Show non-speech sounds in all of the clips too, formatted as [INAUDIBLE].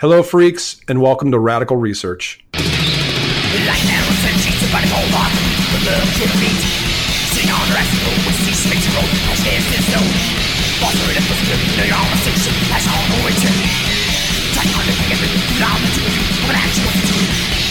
Hello, freaks, and welcome to Radical Research. The love to the beat. Sing on the rest of the whiskey, space road. I stand still slow. Foster it up, was good. You know your conversation. Pass on the winter. Try on the thing, everything. Put on the two of you. I'm an action what to scream it.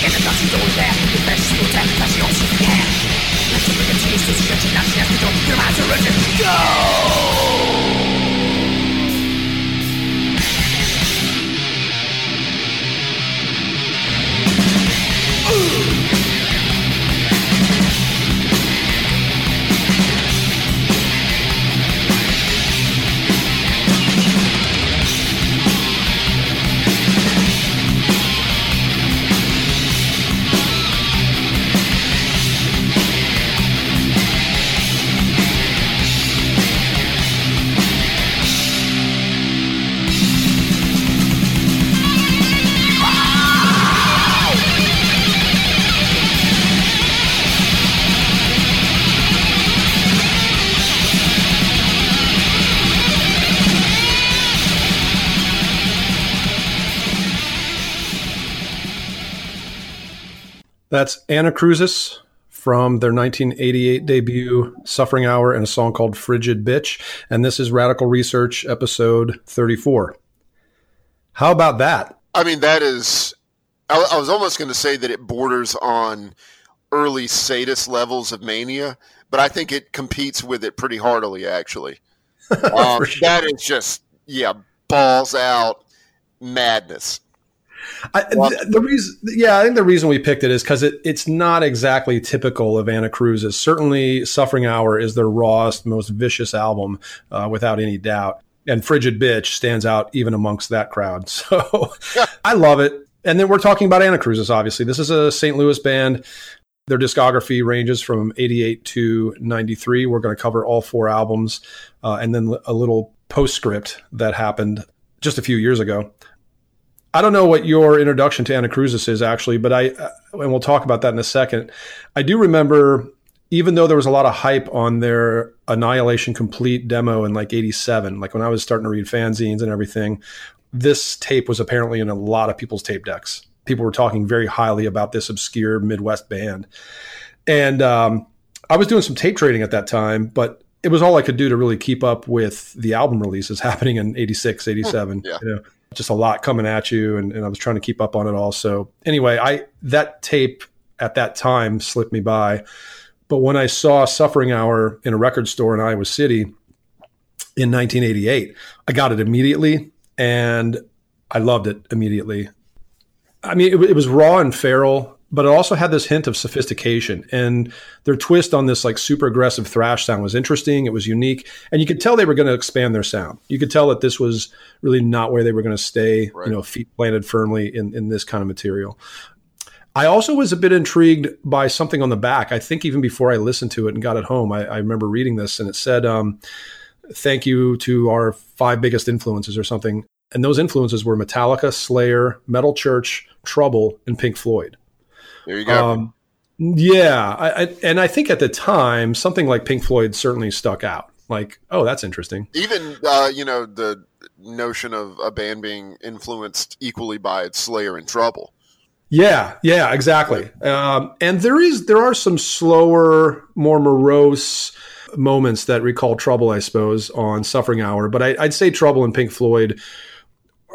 In the dust, she's always there, the best she will tell, that she also can. Let's look at the taste, she now she has to go, get my surrender, go! That's Anacrusis from their 1988 debut, Suffering Hour, and a song called Frigid Bitch. And this is Radical Research, episode 34. How about that? I mean, that is. I, I was almost going to say that it borders on early sadist levels of mania, but I think it competes with it pretty heartily, actually. [LAUGHS] Um, sure. That is just, yeah, balls out madness. I, the, the reason, yeah, I think the reason we picked it is because it, it's not exactly typical of Anacrusis. Certainly, Suffering Hour is their rawest, most vicious album, uh, without any doubt. And Frigid Bitch stands out even amongst that crowd. [LAUGHS] So I love it. And then we're talking about Anacrusis, obviously. This is a St. Louis band. Their discography ranges from 88 to 93. We're going to cover all four albums uh, and then a little postscript that happened just a few years ago. I don't know what your introduction to Anacrusis is actually, but I, uh, and we'll talk about that in a second. I do remember, even though there was a lot of hype on their Annihilation Complete demo in like 87, like when I was starting to read fanzines and everything, this tape was apparently in a lot of people's tape decks. People were talking very highly about this obscure Midwest band. And um, I was doing some tape trading at that time, but it was all I could do to really keep up with the album releases [LAUGHS] happening in 86, 87. Yeah. You know, just a lot coming at you. And, and I was trying to keep up on it all. So anyway, I, that tape at that time slipped me by. But when I saw Suffering Hour in a record store in Iowa City in 1988, I got it immediately and I loved it immediately. I mean, it, it was raw and feral, but it also had this hint of sophistication. And their twist on this like super aggressive thrash sound was interesting. It was unique, and you could tell they were going to expand their sound. You could tell that this was really not where they were going to stay. Right. You know, feet planted firmly in in this kind of material. I also was a bit intrigued by something on the back. I think even before I listened to it and got it home, I, I remember reading this, and it said, um, "Thank you to our five biggest influences" or something. And those influences were Metallica, Slayer, Metal Church, Trouble, and Pink Floyd. There you go. Um, yeah, I, I, and I think at the time something like Pink Floyd certainly stuck out. like, oh, that's interesting. Even uh, you know the notion of a band being influenced equally by its Slayer and Trouble. Yeah, yeah, exactly. Um, and there is there are some slower, more morose moments that recall Trouble, I suppose, on Suffering Hour. But I, would say Trouble and Pink Floyd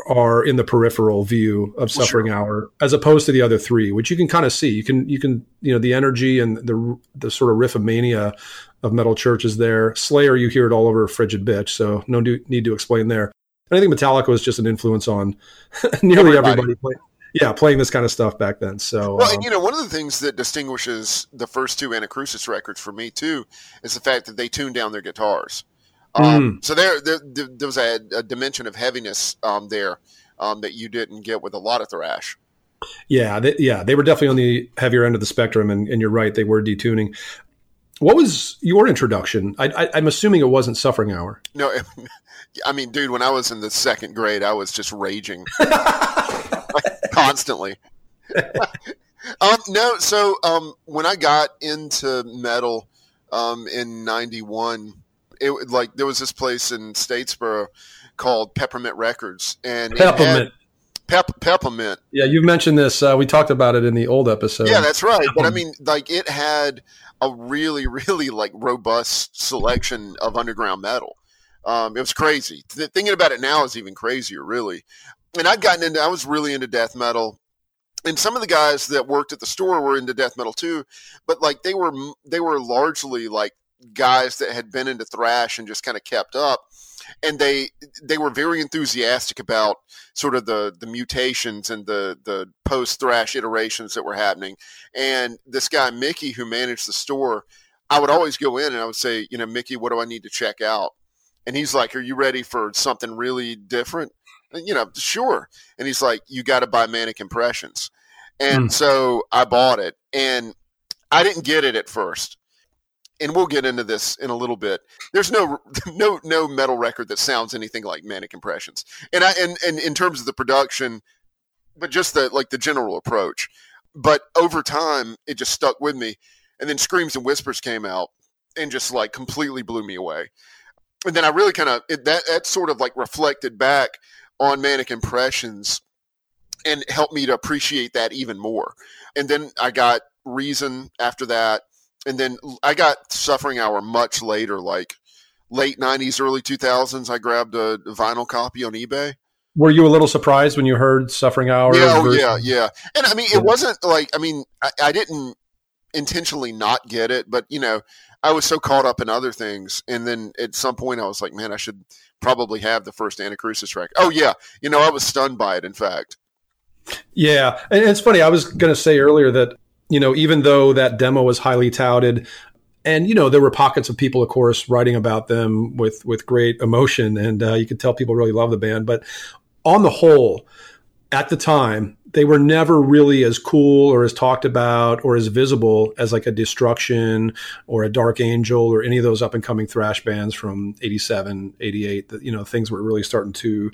are in the peripheral view of Suffering sure. Hour, as opposed to the other three, which you can kind of see. You can you can you know the energy and the the sort of riff of mania of Metal Church is there. Slayer, you hear it all over Frigid Bitch, so no do, need to explain there. And I think Metallica was just an influence on [LAUGHS] nearly everybody. everybody play, yeah, playing this kind of stuff back then. So, well, um, and you know, one of the things that distinguishes the first two Anacrusis records for me too is the fact that they tuned down their guitars. Um, mm. So there, there, there was a, a, dimension of heaviness um, there um, that you didn't get with a lot of thrash. Yeah, they, yeah, they were definitely on the heavier end of the spectrum, and, and you're right, they were detuning. What was your introduction? I, am assuming it wasn't Suffering Hour. No, [LAUGHS] I mean, dude, when I was in the second grade, I was just raging. [LAUGHS] constantly. [LAUGHS] um, no, so um, when I got into metal um, in '91, it like there was this place in Statesboro called Peppermint Records, and Peppermint. Pep, peppermint. Yeah, you've mentioned this. Uh, we talked about it in the old episode. Yeah, that's right. But I mean, like, it had a really, [LAUGHS] really like robust selection of underground metal. Um, it was crazy. Thinking about it now is even crazier, really and I'd gotten into, I was really into death metal. And some of the guys that worked at the store were into death metal too, but like they were, they were largely like guys that had been into thrash and just kind of kept up. And they, they were very enthusiastic about sort of the, the mutations and the, the post thrash iterations that were happening. And this guy, Mickey, who managed the store, I would always go in and I would say, you know, Mickey, what do I need to check out? And he's like, Are you ready for something really different? you know, sure. And he's like, you got to buy Manic Impressions. And mm. so I bought it and I didn't get it at first. And we'll get into this in a little bit. There's no [LAUGHS] no no metal record that sounds anything like Manic Impressions. And I and, and in terms of the production, but just the like the general approach. But over time it just stuck with me. And then Screams and Whispers came out and just like completely blew me away. And then I really kind of that that sort of like reflected back on Manic Impressions and helped me to appreciate that even more. And then I got Reason after that. And then I got Suffering Hour much later, like late 90s, early 2000s. I grabbed a vinyl copy on eBay. Were you a little surprised when you heard Suffering Hour? Yeah, oh, yeah, yeah. And I mean, it wasn't like, I mean, I, I didn't intentionally not get it, but, you know, I was so caught up in other things. And then at some point I was like, man, I should probably have the first Anacrusis track. Oh yeah, you know I was stunned by it. In fact. Yeah, and it's funny. I was going to say earlier that you know even though that demo was highly touted, and you know there were pockets of people, of course, writing about them with with great emotion, and uh, you could tell people really love the band. But on the whole, at the time, they were never really as cool or as talked about or as visible as like a Destruction or a Dark Angel or any of those up and coming thrash bands from 87, 88, that, you know, things were really starting to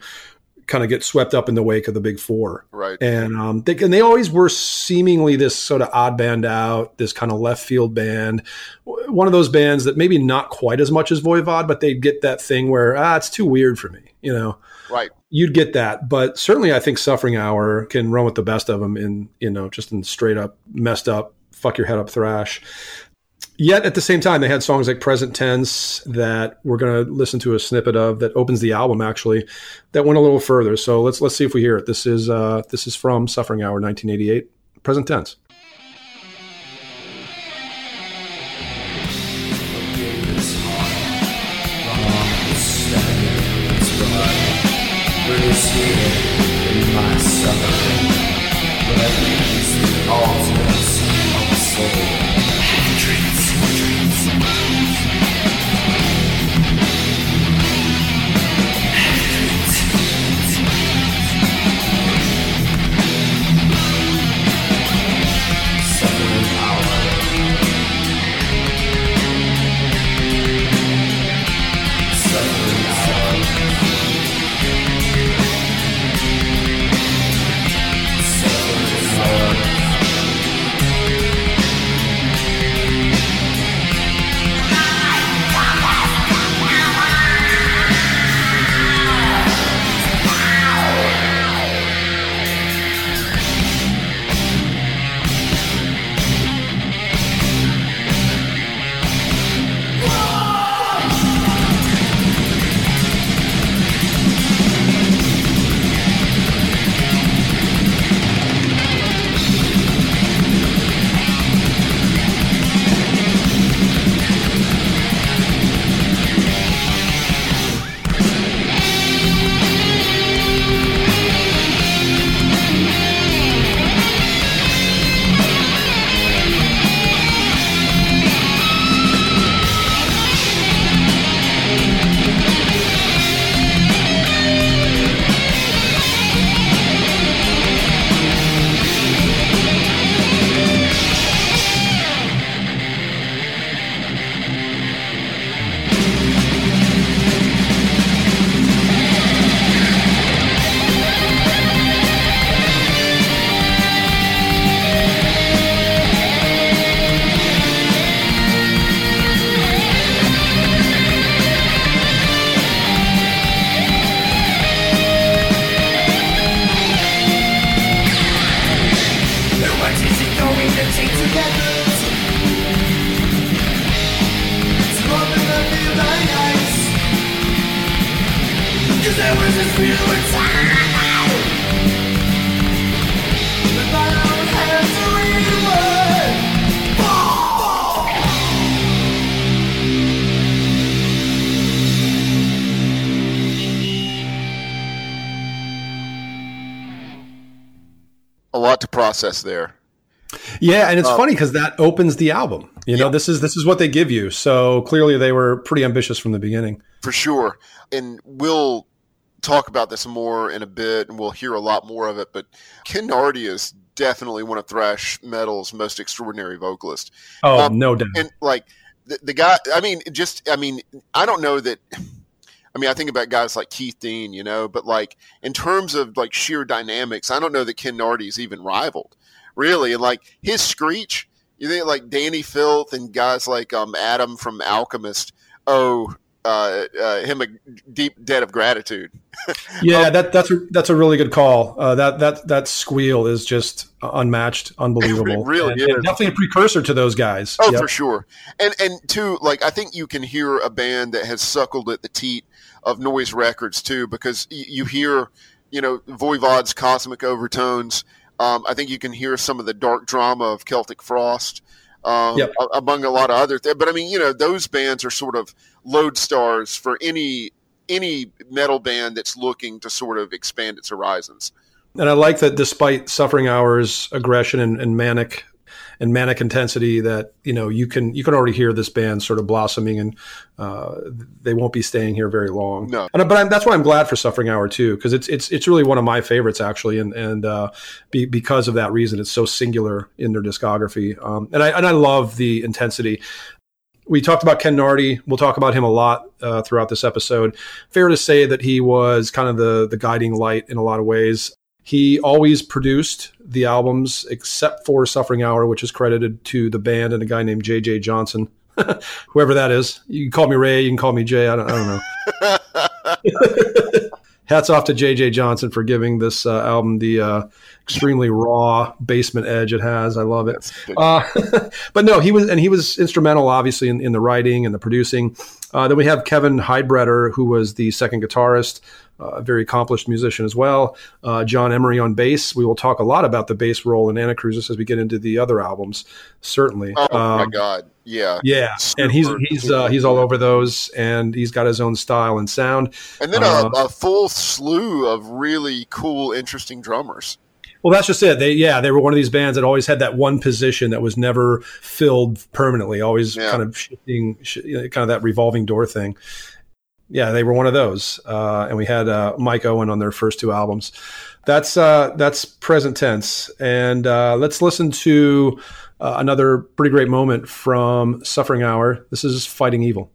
kind of get swept up in the wake of the big four. Right. And, um, they, and they always were seemingly this sort of odd band out, this kind of left field band, one of those bands that maybe not quite as much as Voivod, but they'd get that thing where, ah, it's too weird for me, you know? Right you'd get that. But certainly, I think Suffering Hour can run with the best of them in you know just in straight up messed up, fuck your head up thrash. Yet at the same time, they had songs like Present Tense that we're going to listen to a snippet of that opens the album actually, that went a little further. So let's let's see if we hear it. This is uh, this is from Suffering Hour, 1988. Present Tense. Process there. Yeah, and it's Uh, funny because that opens the album. You know, Yeah. this is this is what they give you. So clearly, they were pretty ambitious from the beginning. for sure. And we'll talk about this more in a bit, and we'll hear a lot more of it. But Ken Nardi is definitely one of thrash metal's most extraordinary vocalists. Oh, Um, no doubt. And like the, the guy, I mean, just I mean, I don't know that. I mean, I think about guys like Keith Deen, you know, but like in terms of like sheer dynamics, I don't know that Ken Nardi's even rivaled, really. And like his screech, you think like Dani Filth and guys like um, Adam from Alchemist owe uh, uh, him a deep debt of gratitude. [LAUGHS] Yeah, that that's a, that's a really good call. Uh, that that that squeal is just unmatched, [LAUGHS] unbelievable. really And- and definitely a precursor to those guys. Oh, Yep. for sure. And and two, like I think you can hear a band that has suckled at the teat of noise records too, because y- you hear, you know, Voivod's cosmic overtones. Um, I think you can hear some of the dark drama of Celtic Frost, um, Yep. a- among a lot of other things. But I mean, you know, those bands are sort of lodestars for any any metal band that's looking to sort of expand its horizons. And I like that despite suffering hours, aggression, and, and manic and manic intensity, that you know you can you can already hear this band sort of blossoming, and uh, they won't be staying here very long. No. and, but I'm, that's why I'm glad for Suffering Hour too, because it's it's it's really one of my favorites actually, and and uh, be, because of that reason, it's so singular in their discography, um, and I and I love the intensity. We talked about Ken Nardi. We'll talk about him a lot uh, throughout this episode. Fair to say that he was kind of the the guiding light in a lot of ways. He always produced the albums except for Suffering Hour, which is credited to the band and a guy named J.J. Johnson, [LAUGHS] whoever that is. You can call me Ray, you can call me Jay. I don't, I don't know. [LAUGHS] Hats off to J.J. Johnson for giving this uh, album the uh, extremely raw basement edge it has. I love it. Uh, [LAUGHS] but no, he was, and he was instrumental, obviously, in, in the writing and the producing. Uh, then we have Kevin Heidbreder, who was the second guitarist, a very accomplished musician as well. Uh, John Emery on bass. We will talk a lot about the bass role in Anna Anacrusis as we get into the other albums, certainly. Oh my Um, God! Yeah, yeah, and he's he's super uh, he's all over those, and he's got his own style and sound. and then uh, a, a full slew of really cool, interesting drummers. Well, that's just it. They yeah, they were one of these bands that always had that one position that was never filled permanently, always Yeah. kind of shifting, sh- kind of that revolving door thing. Yeah, they were one of those, uh, and we had uh, Mike Owen on their first two albums. That's uh, that's present tense, and uh, let's listen to uh, another pretty great moment from Suffering Hour. This is Fighting Evil.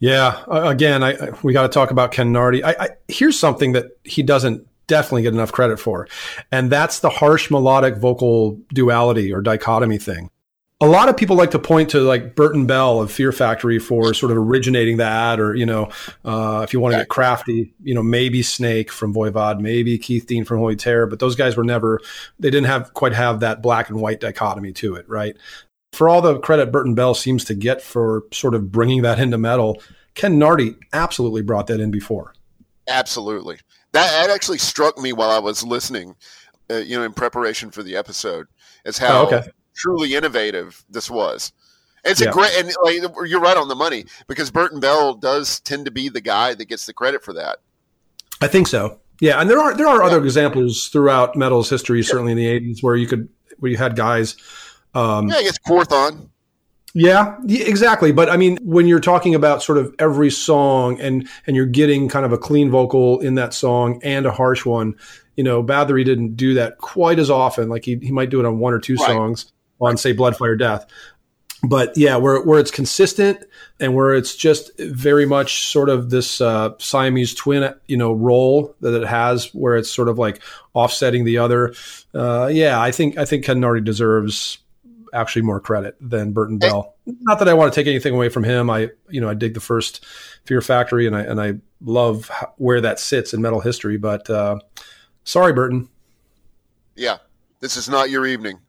Yeah, again, I, I- we got to talk about Ken Nardi. I, I, here's something that he doesn't definitely get enough credit for, and that's the harsh melodic vocal duality or dichotomy thing. A lot of people like to point to like Burton Bell of Fear Factory for sort of originating that, or you know, uh, if you want to get crafty, you know, maybe Snake from Voivod, maybe Keith Deen from Holy Terror, but those guys were never, they didn't have quite have that black and white dichotomy to it, right? For all the credit Burton Bell seems to get for sort of bringing that into metal, Ken Nardi absolutely brought that in before. Absolutely. That, that actually struck me while I was listening, uh, you know, in preparation for the episode, as how Oh, okay. truly innovative this was. It's Yeah. a great, and like, you're right on the money because Burton Bell does tend to be the guy that gets the credit for that. I think so. Yeah, and there are there are other examples throughout metal's history, certainly in the '80s, where you could where you had guys. Um, Yeah, I guess Quorthon. Yeah, yeah, exactly. But I mean, when you're talking about sort of every song and and you're getting kind of a clean vocal in that song and a harsh one, you know, Bathory didn't do that quite as often. Like he he might do it on one or two Right. songs on say Blood Fire Death. But yeah, where where it's consistent and where it's just very much sort of this uh, Siamese twin, you know, role that it has, where it's sort of like offsetting the other. Uh, yeah, I think I think Ken Nardi deserves actually more credit than Burton Bell. Not that I want to take anything away from him. I, you know, I dig the first Fear Factory, and I and I love where that sits in metal history. But uh, sorry, Burton. Yeah, this is not your evening. [LAUGHS]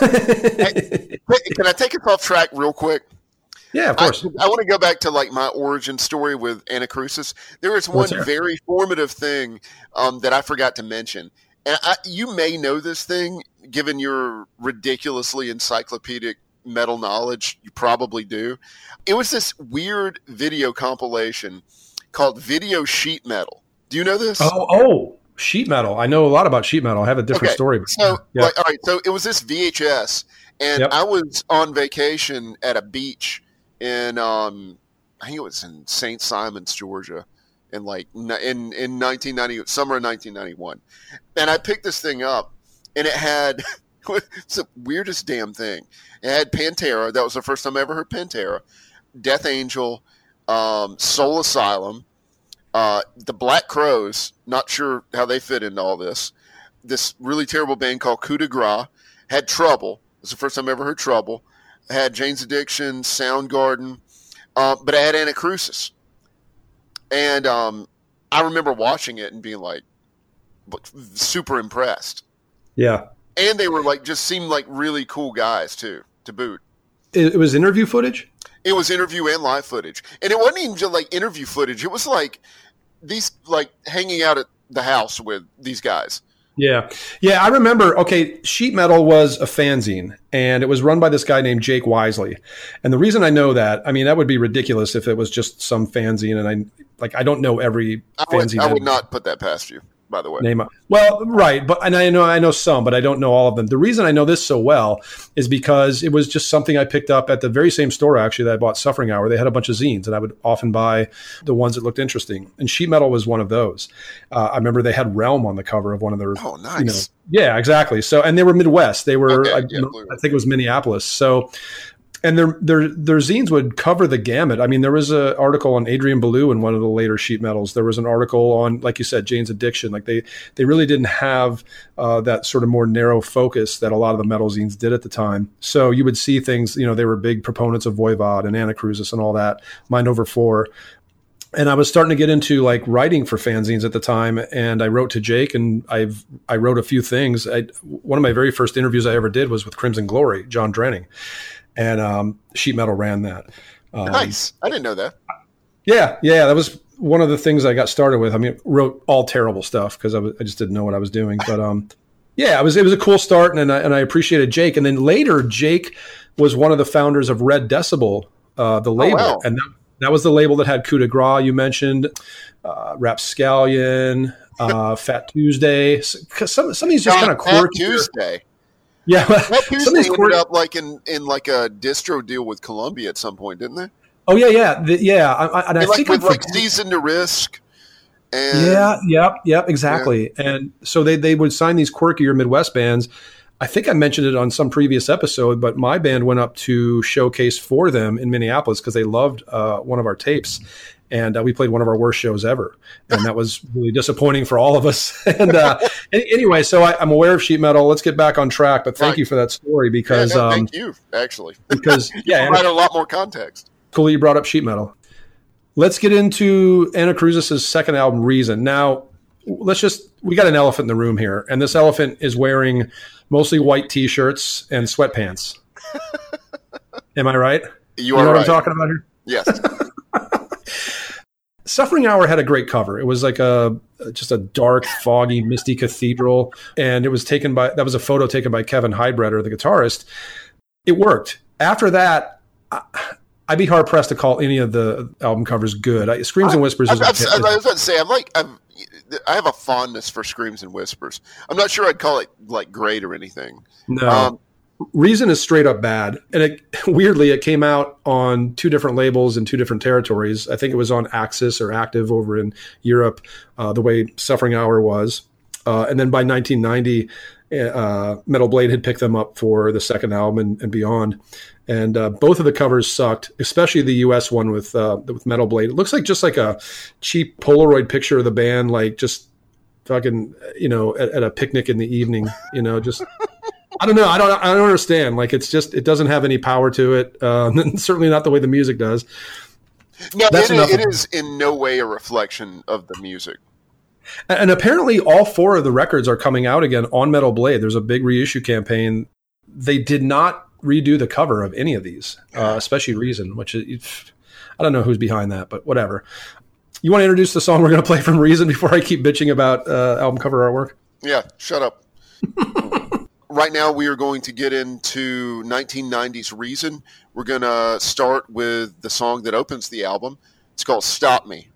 Hey, Can I take us off track real quick? yeah, of course. I want to go back to like my origin story with Anacrusis. There is one Let's hear it. very formative thing um, that I forgot to mention, and I, you may know this thing given your ridiculously encyclopedic metal knowledge. You probably do. It was this weird video compilation called Video Sheet Metal. Do you know this? oh, oh, sheet metal. I know a lot about sheet metal. I have a different Okay, story. but- So, yeah. like, all right, so it was this VHS, and Yep. I was on vacation at a beach in, um, I think it was in St. Simons, Georgia, in like in in 1990, summer of 1991, and I picked this thing up, and it had [LAUGHS] it's the weirdest damn thing. It had Pantera. That was the first time I ever heard Pantera. Death Angel, um, Soul Asylum, uh, the Black Crowes. Not sure how they fit into all this this really terrible band called Coup de Grace. Had Trouble. It was the first time I ever heard Trouble. I had Jane's Addiction, Soundgarden, uh, but I had Anacrusis. And um, I remember watching it and being like, super impressed. yeah, And they were like, just seemed like really cool guys too, to boot. it, it was interview footage. It was interview and live footage, and it wasn't even just like interview footage. It was like these like hanging out at the house with these guys. Yeah. Yeah. I remember, okay, Sheet Metal was a fanzine and it was run by this guy named Jake Wisely. And the reason I know that, I mean, that would be ridiculous if it was just some fanzine and I, like, I don't know every I would, fanzine. I would not put that past you, by the way. Name well, right, but and I know I know some, but I don't know all of them. The reason I know this so well is because it was just something I picked up at the very same store actually that I bought Suffering Hour. They had a bunch of zines, and I would often buy the ones that looked interesting. And sheet metal was one of those. Uh, I remember they had Realm on the cover of one of their Oh, nice. you know, yeah, exactly. So, and they were Midwest. They were, Okay, I, yeah, I think it was Minneapolis. So, and their their their zines would cover the gamut. I mean, there was an article on Adrian Belew in one of the later sheet metals. There was an article on, like you said, Jane's Addiction. Like they they really didn't have uh, that sort of more narrow focus that a lot of the metal zines did at the time. So you would see things. You know, they were big proponents of Voivod and Anacrusis and all that. Mind over four. And I was starting to get into like writing for fanzines at the time, and I wrote to Jake, and I've I wrote a few things. I, one of my very first interviews I ever did was with Crimson Glory, Jon Drenning and um, sheet metal ran that. Um, nice. I didn't know that. Yeah, yeah, that was one of the things I got started with. I mean, wrote all terrible stuff because I, I just didn't know what I was doing. But um, [LAUGHS] yeah, it was it was a cool start, and I, and I appreciated Jake. And then later, Jake was one of the founders of Red Decibel, uh, the label, oh, wow. and that, that, was the label that had Coup de Grace you mentioned, uh, Rapscallion, uh, [LAUGHS] Fat Tuesday. Some some of these just kind of quirky. Tuesday. Yeah, well, [LAUGHS] that ended court- up like in in like a distro deal with Columbia at some point, didn't they? Oh yeah, yeah, the, yeah. I, I, and I like, think with, like season to risk. And, yeah, yep, yep, exactly. Yeah. And so they they would sign these quirkier Midwest bands. I think I mentioned it on some previous episode, but my band went up to showcase for them in Minneapolis because they loved uh, one of our tapes, and uh, we played one of our worst shows ever, and that was really disappointing for all of us. [LAUGHS] and uh, [LAUGHS] anyway, so I, am aware of sheet metal. Let's get back on track. But thank right. you for that story because yeah, no, thank um, you actually [LAUGHS] because yeah, provide a lot more context. Cool, you brought up sheet metal. Let's get into Anacrusis' second album, Reason. Now, let's just we got an elephant in the room here, and this elephant is wearing mostly white t-shirts and sweatpants. Am I right? You, are you know what. I'm talking about here? Yes. Suffering Hour had a great cover. It was like a just a dark, foggy, misty cathedral, and it was taken by that was a photo taken by Kevin Heidbreder, the guitarist. It worked. After that, I, would be hard pressed to call any of the album covers good. I, Screams and Whispers. I, I, I, I was about to say, I'm like, I'm, I have a fondness for Screams and Whispers. I'm not sure I'd call it like great or anything. No. Um, Reason is straight up bad, and it, [LAUGHS] weirdly, it came out on two different labels in two different territories. I think it was on Axis or Active over in Europe, uh, the way Suffering Hour was, uh, and then by 1990, uh, Metal Blade had picked them up for the second album and, and beyond. And uh, both of the covers sucked, especially the U.S. one with uh, with Metal Blade. It looks like just like a cheap Polaroid picture of the band, like just fucking you know at, at a picnic in the evening. You know, just [LAUGHS] I don't know. I don't. I don't understand. Like it's just it doesn't have any power to it. Uh, [LAUGHS] certainly not the way the music does. No, That's it, it is in no way a reflection of the music. And apparently, all four of the records are coming out again on Metal Blade. There's a big reissue campaign. They did not redo the cover of any of these, uh, especially Reason, which is, I don't know who's behind that, but whatever. You want to introduce the song we're going to play from Reason before I keep bitching about uh, album cover artwork? Yeah, shut up. [LAUGHS] right now we are going to get into 1990s Reason. We're going to start with the song that opens the album. It's called Stop Me.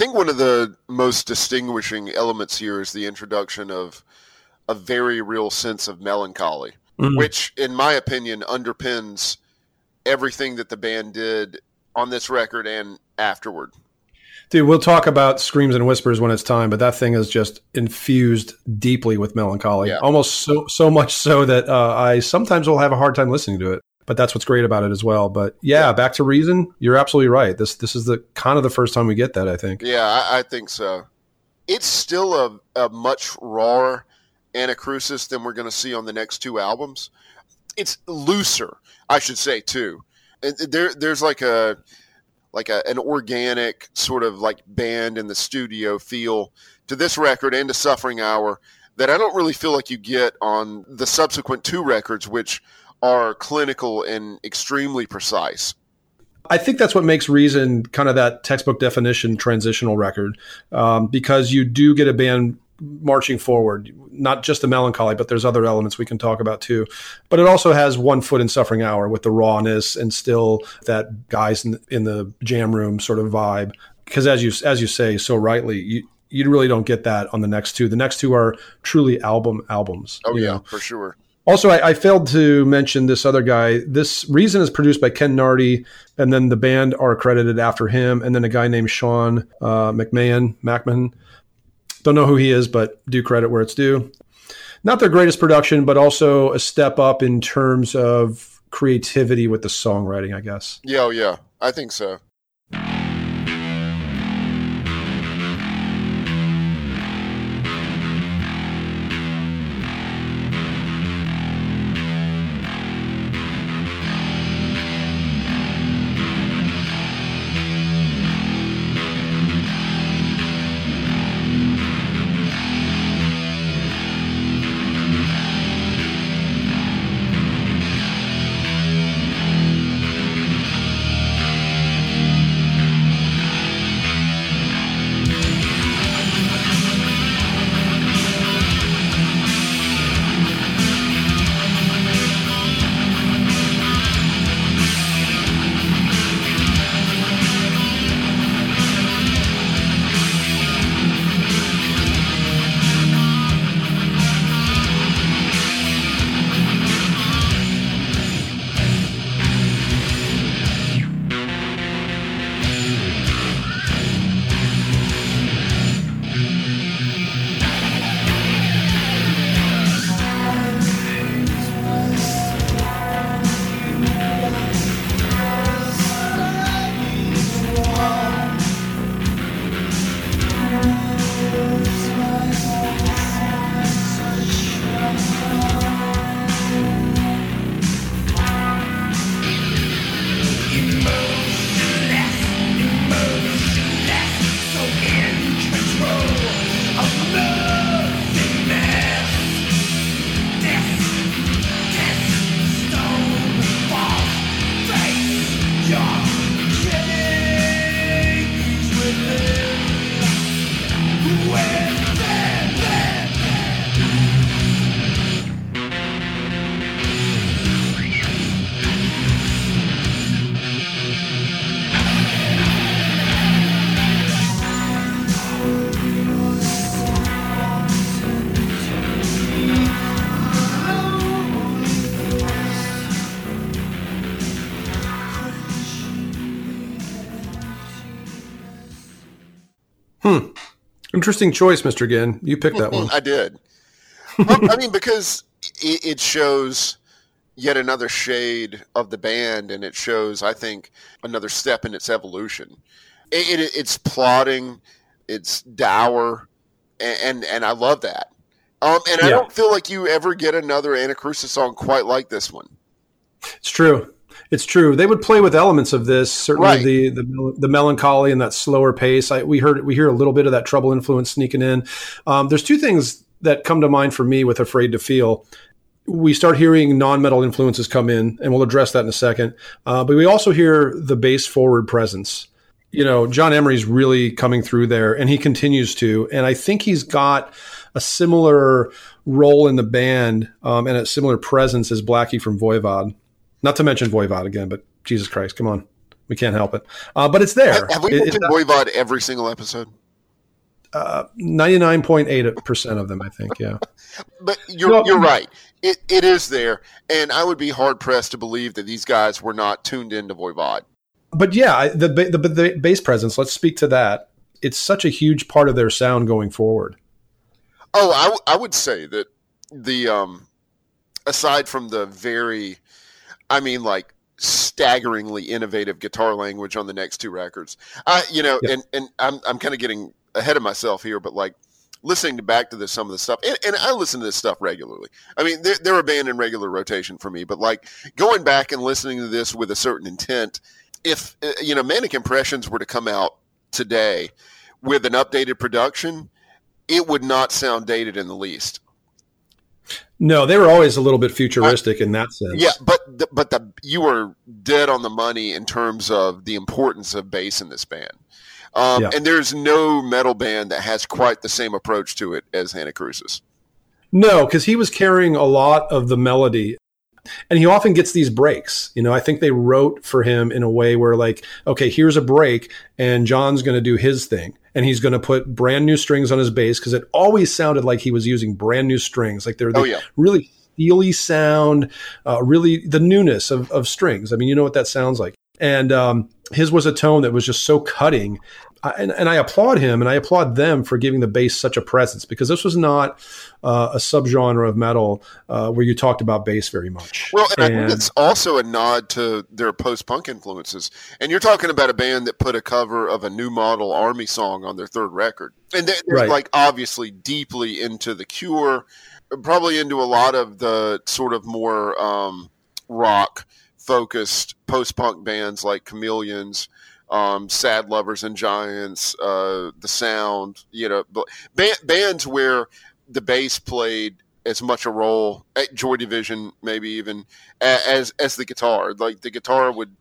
Think one of the most distinguishing elements here is the introduction of a very real sense of melancholy, mm-hmm. which, in my opinion, underpins everything that the band did on this record and afterward. Dude, we'll talk about screams and whispers when it's time, but that thing is just infused deeply with melancholy. Yeah. Almost so so much so that uh, I sometimes will have a hard time listening to it. But that's what's great about it as well. But yeah, yeah, back to reason. You're absolutely right. This this is the kind of the first time we get that. I think. Yeah, I, I think so. It's still a, a much rawer Anacrusis than we're going to see on the next two albums. It's looser, I should say, too. There, there's like a like a, an organic sort of like band in the studio feel to this record and to Suffering Hour that I don't really feel like you get on the subsequent two records, which are clinical and extremely precise. I think that's what makes Reason kind of that textbook definition transitional record um, because you do get a band marching forward, not just the melancholy, but there's other elements we can talk about too. But it also has one foot in suffering hour with the rawness and still that guys in, in the jam room sort of vibe. Because as you as you say so rightly, you you really don't get that on the next two. The next two are truly album albums. Oh yeah, know? for sure. Also, I, I, failed to mention this other guy. This Reason is produced by Ken Nardi, and then the band are credited after him, and then a guy named Sean uh, McMahon, Macman, don't know who he is, but do credit where it's due. Not their greatest production, but also a step up in terms of creativity with the songwriting, I guess. Yeah, oh, yeah. I think so. Interesting choice, Mr. Ginn. You picked that one. I did. I mean, because it, it shows yet another shade of the band, and it shows, I think, another step in its evolution. It, it, it's plotting, it's dour, and, and, and I love that. Um, and I yeah. don't feel like you ever get another Anacrusis song quite like this one. It's true. It's true. They would play with elements of this, certainly right. the, the, the melancholy and that slower pace. I, we heard we hear a little bit of that trouble influence sneaking in. Um, there's two things that come to mind for me with "Afraid to Feel." We start hearing non-metal influences come in, and we'll address that in a second. Uh, but we also hear the bass forward presence. You know, John Emery's really coming through there, and he continues to. And I think he's got a similar role in the band um, and a similar presence as Blackie from Voivod. Not to mention Voivod again, but Jesus Christ, come on. We can't help it, uh, but it's there. Have, have we It- mentioned Voivod every single episode? Ninety nine point eight percent of them, I think. Yeah. [LAUGHS] But you're you're right. It it is there, and I would be hard pressed to believe that these guys were not tuned into Voivod. but yeah, the, the the bass presence. Let's speak to that. It's such a huge part of their sound going forward. Oh, I, w- I would say that the um, aside from the very, I mean, like staggeringly innovative guitar language on the next two records, I you know, Yep. and and I'm I'm kind of getting ahead of myself here, but like listening to back to this some of the stuff, and, and I listen to this stuff regularly. I mean, they're, they're a band in regular rotation for me, but like going back and listening to this with a certain intent, if uh, you know, Manic Impressions were to come out today with an updated production it would not sound dated in the least. No, they were always a little bit futuristic in that sense. Yeah, but the, but the you were dead on the money in terms of the importance of bass in this band. Um, Yeah. And there's no metal band that has quite the same approach to it as Anacrusis. No, because he was carrying a lot of the melody. And he often gets these breaks. You know, I think they wrote for him in a way where, like, okay, here's a break, and John's going to do his thing. And he's going to put brand new strings on his bass because it always sounded like he was using brand new strings. Like they're the Oh, yeah. really steely sound, uh, really the newness of, of strings. I mean, you know what that sounds like. And um, his was a tone that was just so cutting. I, and, and I applaud him and I applaud them for giving the bass such a presence because this was not uh, a subgenre of metal uh, where you talked about bass very much. Well, and, I think it's also a nod to their post-punk influences. And you're talking about a band that put a cover of a new model Army song on their third record, and they're, they're Right. like obviously deeply into the Cure, probably into a lot of the sort of more um, rock-focused post-punk bands like Chameleons. Um, Sad Lovers and Giants, uh, The Sound, you know, but ba- bands where the bass played as much a role at Joy Division, maybe even as as the guitar. Like the guitar would,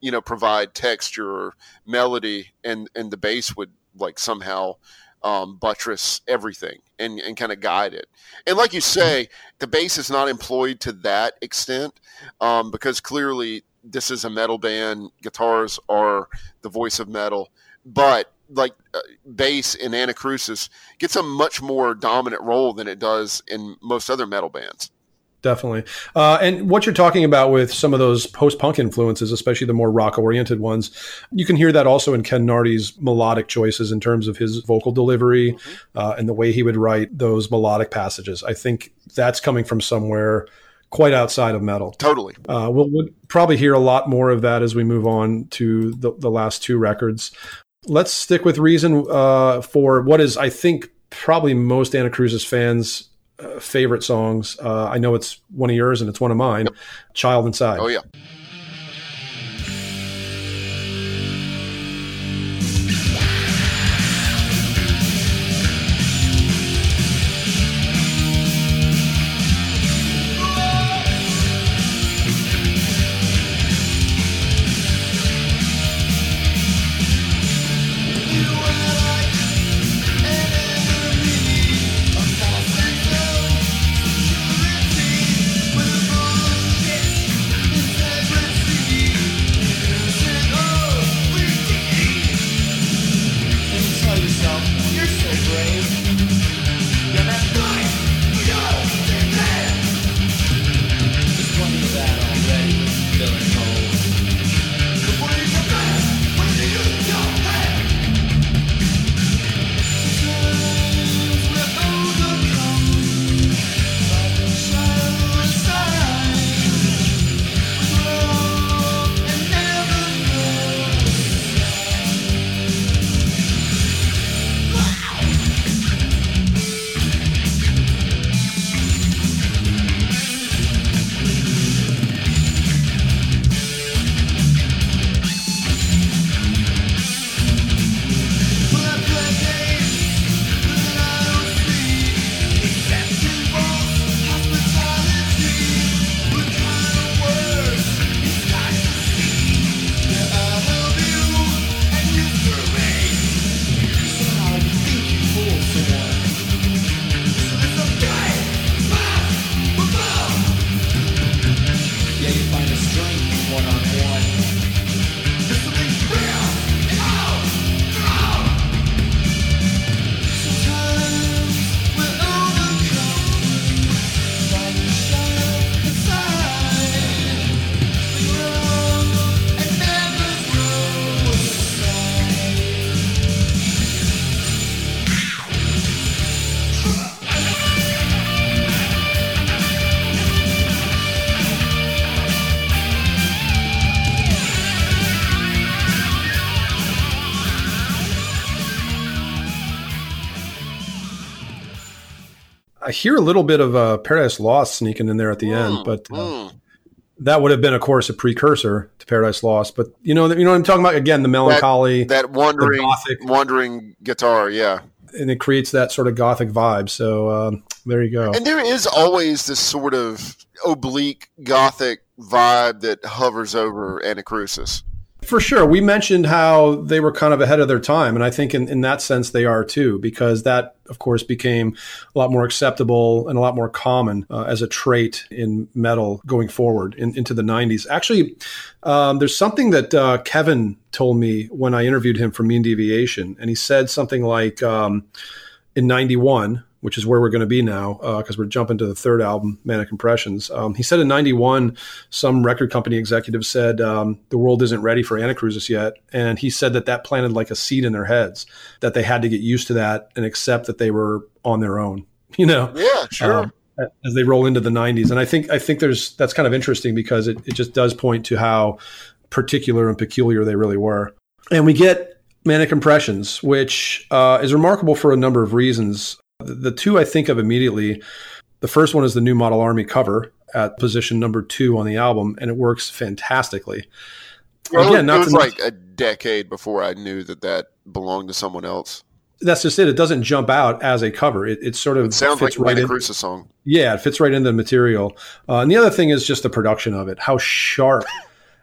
you know, provide texture or melody, and and the bass would like somehow um, buttress everything and and kind of guide it. And like you say, the bass is not employed to that extent um, because clearly this is a metal band. Guitars are the voice of metal, but like uh, bass in Anacrusis gets a much more dominant role than it does in most other metal bands. Definitely. Uh, and what you're talking about with some of those post punk influences, especially the more rock oriented ones, you can hear that also in Kenn Nardi's melodic choices in terms of his vocal delivery uh, and the way he would write those melodic passages. I think that's coming from somewhere quite outside of metal. Totally. Uh, we'll, we'll probably hear a lot more of that as we move on to the, the last two records. Let's stick with Reason uh, for what is, I think, probably most Anacrusis fans' uh, favorite songs. Uh, I know it's one of yours and it's one of mine. Child Inside. Oh yeah. Hear a little bit of uh, Paradise Lost sneaking in there at the Mm, end, but uh, mm. that would have been, of course, a precursor to Paradise Lost. But you know, you know what I'm talking about. Again, the melancholy, that wandering, gothic- wandering guitar, yeah. and it creates that sort of gothic vibe. So um, there you go. And there is always this sort of oblique gothic vibe that hovers over Anacrusis. For sure. We mentioned how they were kind of ahead of their time. And I think in, in that sense they are too, because that, of course, became a lot more acceptable and a lot more common uh, as a trait in metal going forward in, into the 90s. Actually, um, there's something that uh, Kevin told me when I interviewed him for Mean Deviation. And he said something like um, in 91, which is where we're going to be now, because we're jumping to the third album, Manic Impressions. Um, he said in '91, some record company executive said um, the world isn't ready for Anacrusis yet, and he said that that planted like a seed in their heads that they had to get used to that and accept that they were on their own. [LAUGHS] You know, Yeah, sure. um, as they roll into the 90s. And I think I think there's that's kind of interesting because it, it just does point to how particular and peculiar they really were. And we get Manic Impressions, which uh, is remarkable for a number of reasons. The, two I think of immediately, the first one is the new Model Army cover at position number two on the album, and it works fantastically. Well, Again, it not was like a decade before I knew that that belonged to someone else. that's just it. It doesn't jump out as a cover. It, it sort of It sounds like fits a right in. Song. Yeah, it fits right into the material. Uh, and the other thing is just the production of it, how sharp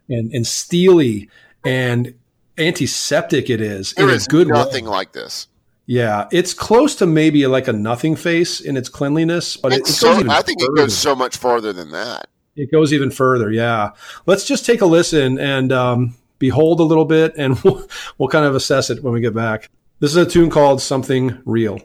and, and steely and antiseptic it is There in a is good way. nothing like this. Yeah, it's close to maybe like a Nothingface in its cleanliness, but it, it It's goes so, I think it goes so much farther than that. It goes even further. Yeah, let's just take a listen and um, behold a little bit, and [LAUGHS] we'll, we'll kind of assess it when we get back. This is a tune called "Something Real."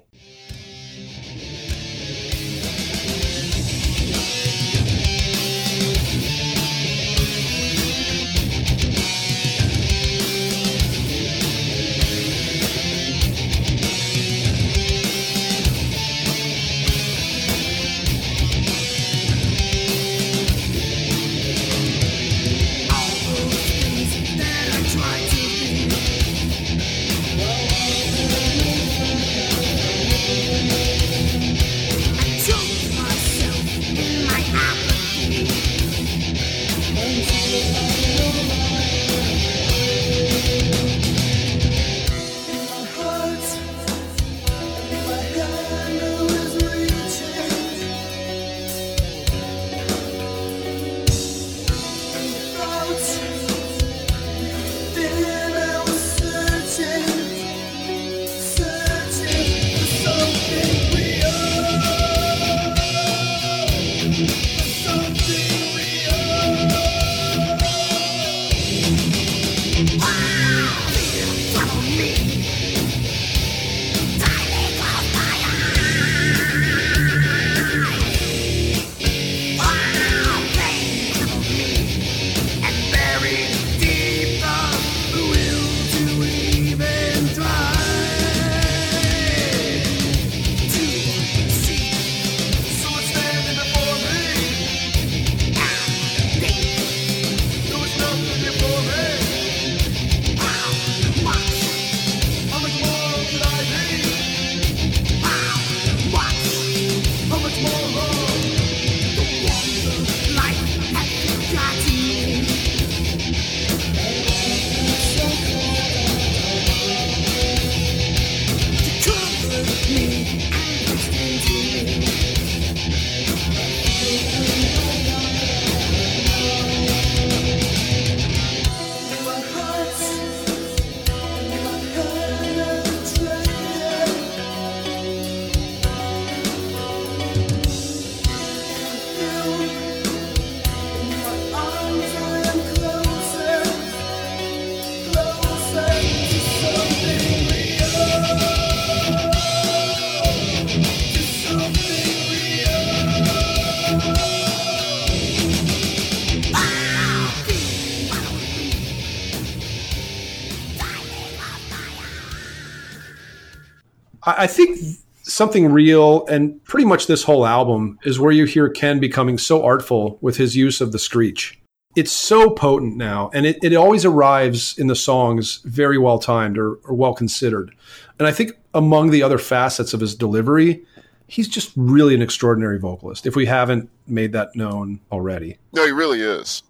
I, think something real and pretty much this whole album is where you hear Ken becoming so artful with his use of the screech. It's so potent now, and it, it always arrives in the songs very well timed or, or well considered. And I think among the other facets of his delivery, he's just really an extraordinary vocalist. If we haven't made that known already, no, he really is.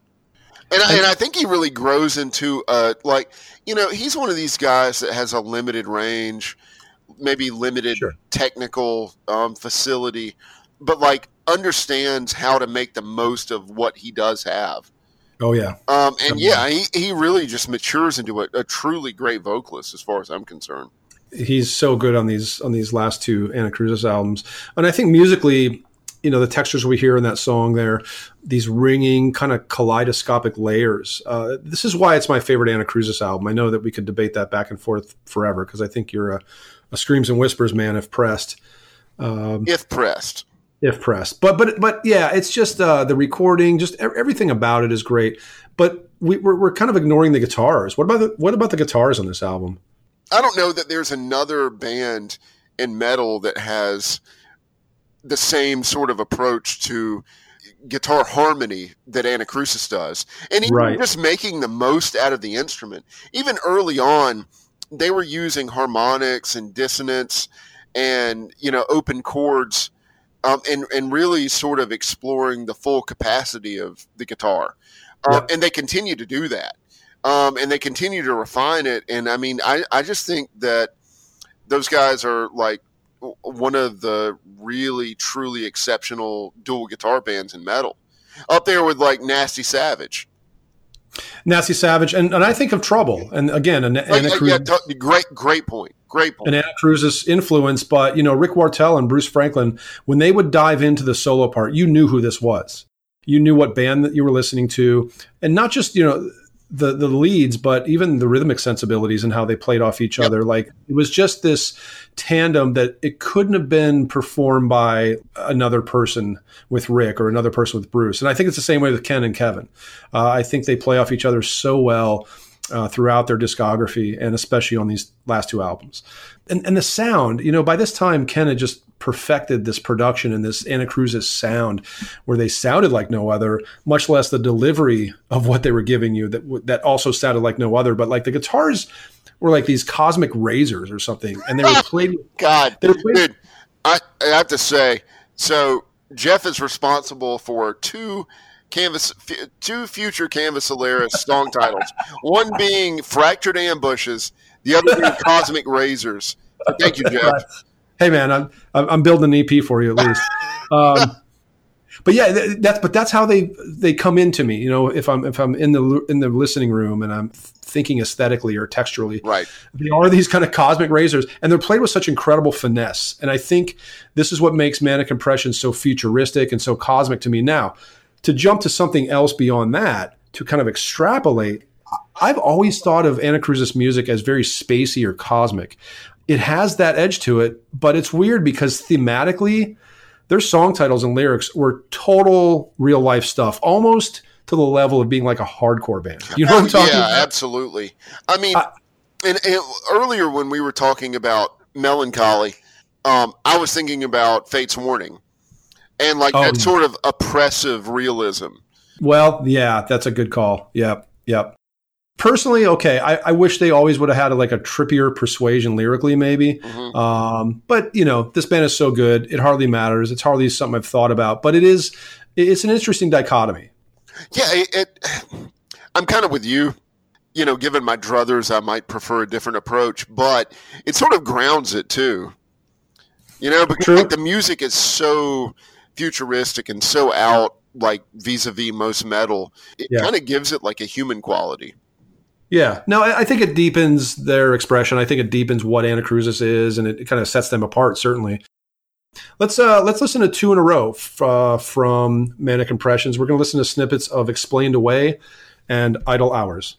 And I, and I think he really grows into uh like you know he's one of these guys that has a limited range, maybe limited Sure. technical um, facility, but like understands how to make the most of what he does have. oh yeah, Um, and yeah, he, he really just matures into a, a truly great vocalist as far as I'm concerned. he's so good on these on these last two Anacrusis albums, and I think musically, you know, the textures we hear in that song there, these ringing kind of kaleidoscopic layers. Uh, this is why it's my favorite Anacrusis album. I know that we could debate that back and forth forever because I think you're a, a screams and whispers man if pressed. If pressed. if pressed. But but but yeah, it's just uh, the recording, just everything about it is great. But we, we're we're kind of ignoring the guitars. What about the what about the guitars on this album? I don't know that there's another band in metal that has the same sort of approach to guitar harmony that Anacrusis does. And even Right. just making the most out of the instrument. Even early on, they were using harmonics and dissonance and, you know, open chords um, and, and really sort of exploring the full capacity of the guitar. Um. And they continue to do that. Um, and they continue to refine it. And I mean, I, I just think that those guys are like one of the really, truly exceptional dual guitar bands in metal. Up there with like Nasty Savage. Nasty Savage, and, and I think of Trouble, and again, an Like, Anacrusis, yeah, t- great, great point. Great point. an Anacrusis influence. But you know, Rick Wartell and Bruce Franklin, when they would dive into the solo part, you knew who this was. You knew what band that you were listening to, and not just you know the the leads, but even the rhythmic sensibilities and how they played off each Yep. other. Like it was just this tandem that it couldn't have been performed by another person with Rick or another person with Bruce. And I think it's the same way with Ken and Kevin. Uh, I think they play off each other so well uh, throughout their discography, and especially on these last two albums. And, and the sound, you know, by this time, Ken had just perfected this production and this Anacrusis sound where they sounded like no other, much less the delivery of what they were giving you that, that also sounded like no other. But like the guitars were like these cosmic razors or something, and they were oh played. God, They're playing- dude, I, I have to say, so Jeff is responsible for two canvas, f- two future Canvas Solaris song titles. One being "Fractured Ambushes," the other being "Cosmic Razors." So thank you, Jeff. [LAUGHS] hey man, I'm I'm building an EP for you at least. [LAUGHS] Um, but yeah, that's but that's how they they come into me. You know, if I'm if I'm in the in the listening room and I'm thinking aesthetically or texturally, Right. they are these kind of cosmic razors, and they're played with such incredible finesse. And I think this is what makes Manic Impression so futuristic and so cosmic to me. Now, to jump to something else beyond that, to kind of extrapolate, I've always thought of Anacrusis music as very spacey or cosmic. It has that edge to it, but it's weird because thematically, their song titles and lyrics were total real life stuff, almost to the level of being like a hardcore band. You know what I'm talking yeah, about? absolutely. I mean, I- and, and earlier when we were talking about melancholy, um, I was thinking about Fate's Warning and like Oh, that sort of oppressive realism. Well, yeah, that's a good call. Yep, yep. Personally, okay, I, I wish they always would have had like a trippier persuasion lyrically, maybe. Mhm. Um, but you know, this band is so good, it hardly matters. It's hardly something I've thought about, but it is. It's an interesting dichotomy. Yeah, it, it I'm kind of with you. You know, given my druthers, I might prefer a different approach, but it sort of grounds it too. You know, because like, the music is so futuristic and so out, like vis-a-vis most metal. It Yeah. kind of gives it like a human quality. Yeah, no, I, I think it deepens their expression. I think it deepens what Anacrusis is, and it, kind of sets them apart. Certainly. Let's uh, let's listen to two in a row f- uh, from Manic Impressions. We're going to listen to snippets of "Explained Away" and "Idle Hours."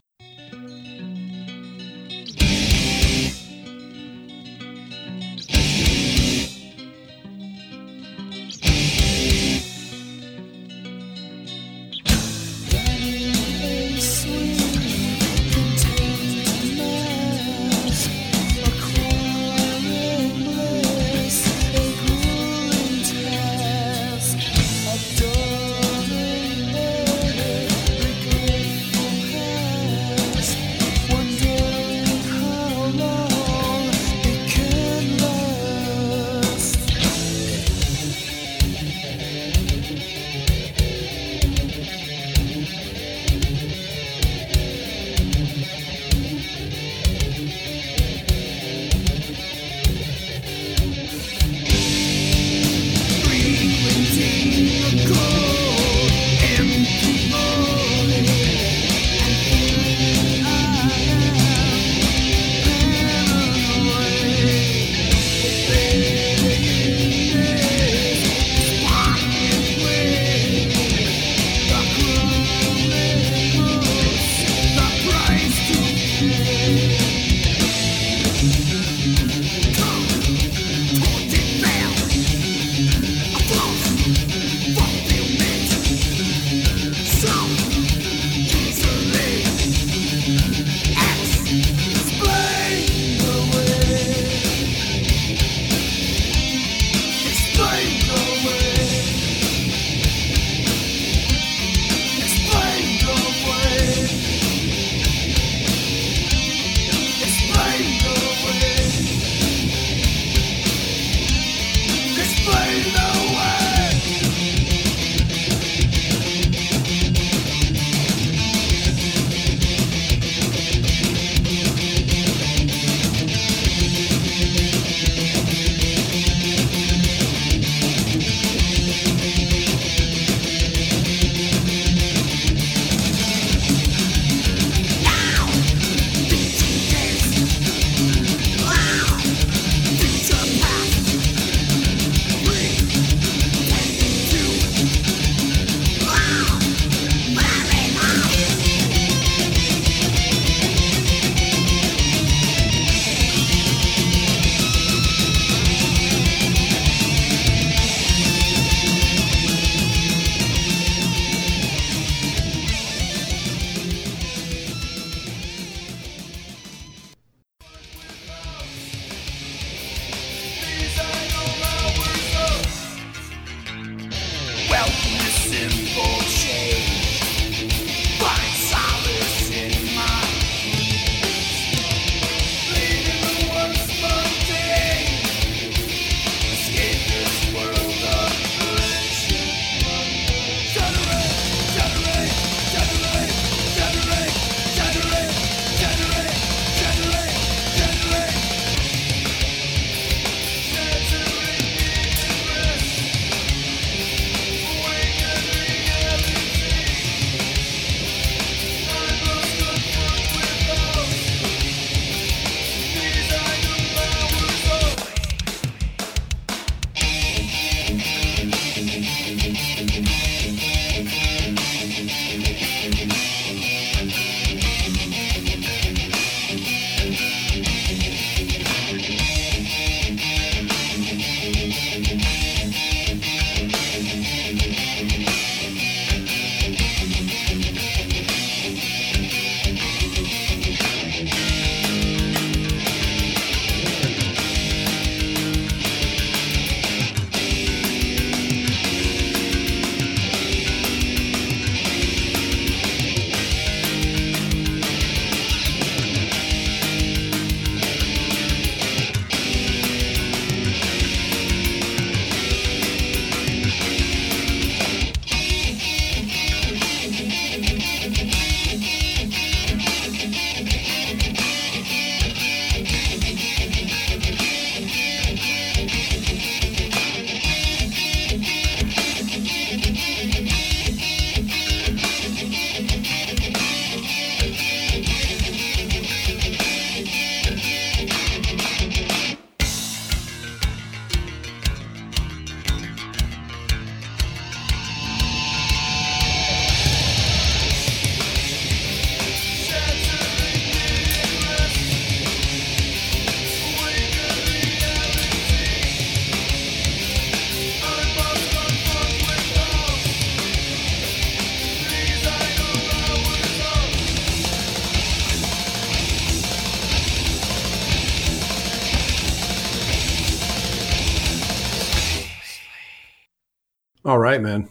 Right, man.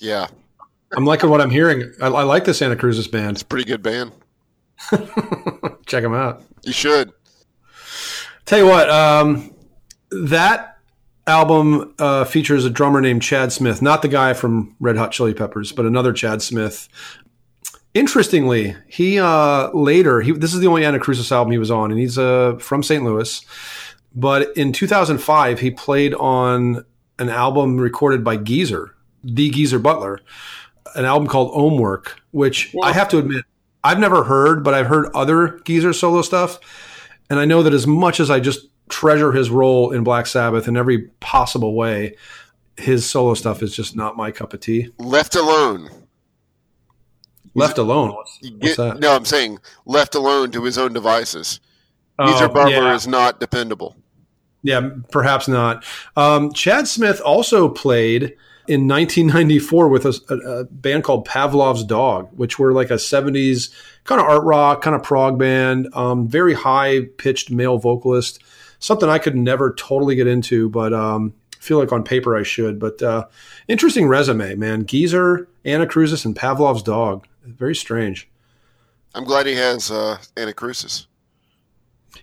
Yeah, I'm liking what I'm hearing. I, I like the Santa Cruz's band. It's a pretty good band. [LAUGHS] Check them out. You should. Tell you what, um, that album uh, features a drummer named Chad Smith, not the guy from Red Hot Chili Peppers, but another Chad Smith. Interestingly, he uh, later he this is the only Anacrusis album he was on, and he's uh, from St. Louis. But in 2005, he played on an album recorded by Geezer, the Geezer Butler, an album called Ohm which I have to admit I've never heard, but I've heard other Geezer solo stuff, and I know that as much as I just treasure his role in Black Sabbath in every possible way, his solo stuff is just not my cup of tea. Left alone. Left alone. What's, You what's that? no, I'm saying left alone to his own devices. Oh, Geezer Butler yeah. is not dependable. Yeah, perhaps not. Um, Chad Smith also played in 1994 with a, a, band called Pavlov's Dog, which were like a 70s kind of art rock, kind of prog band, um, very high pitched male vocalist. Something I could never totally get into, but um, feel like on paper I should. But uh, interesting resume, man. Geezer, Anacrusis, and Pavlov's Dog. Very strange. I'm glad he has uh, Anacrusis.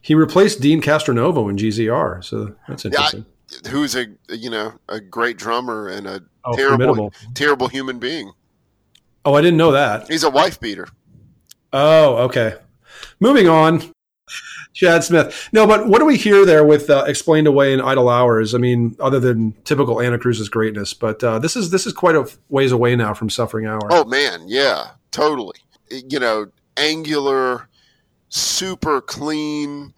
He replaced Dean Castronova in GZR, so that's Yeah, interesting. who's a you know a great drummer and a oh, terrible formidable. terrible human being. Oh, I didn't know that. He's a wife beater. Oh, okay. Moving on. Chad Smith. No, but what do we hear there with uh, explained away in idle hours? I mean, other than typical Anacrusis greatness, but uh, this is this is quite a ways away now from Suffering Hour. Oh man, yeah, totally. You know, angular, super clean,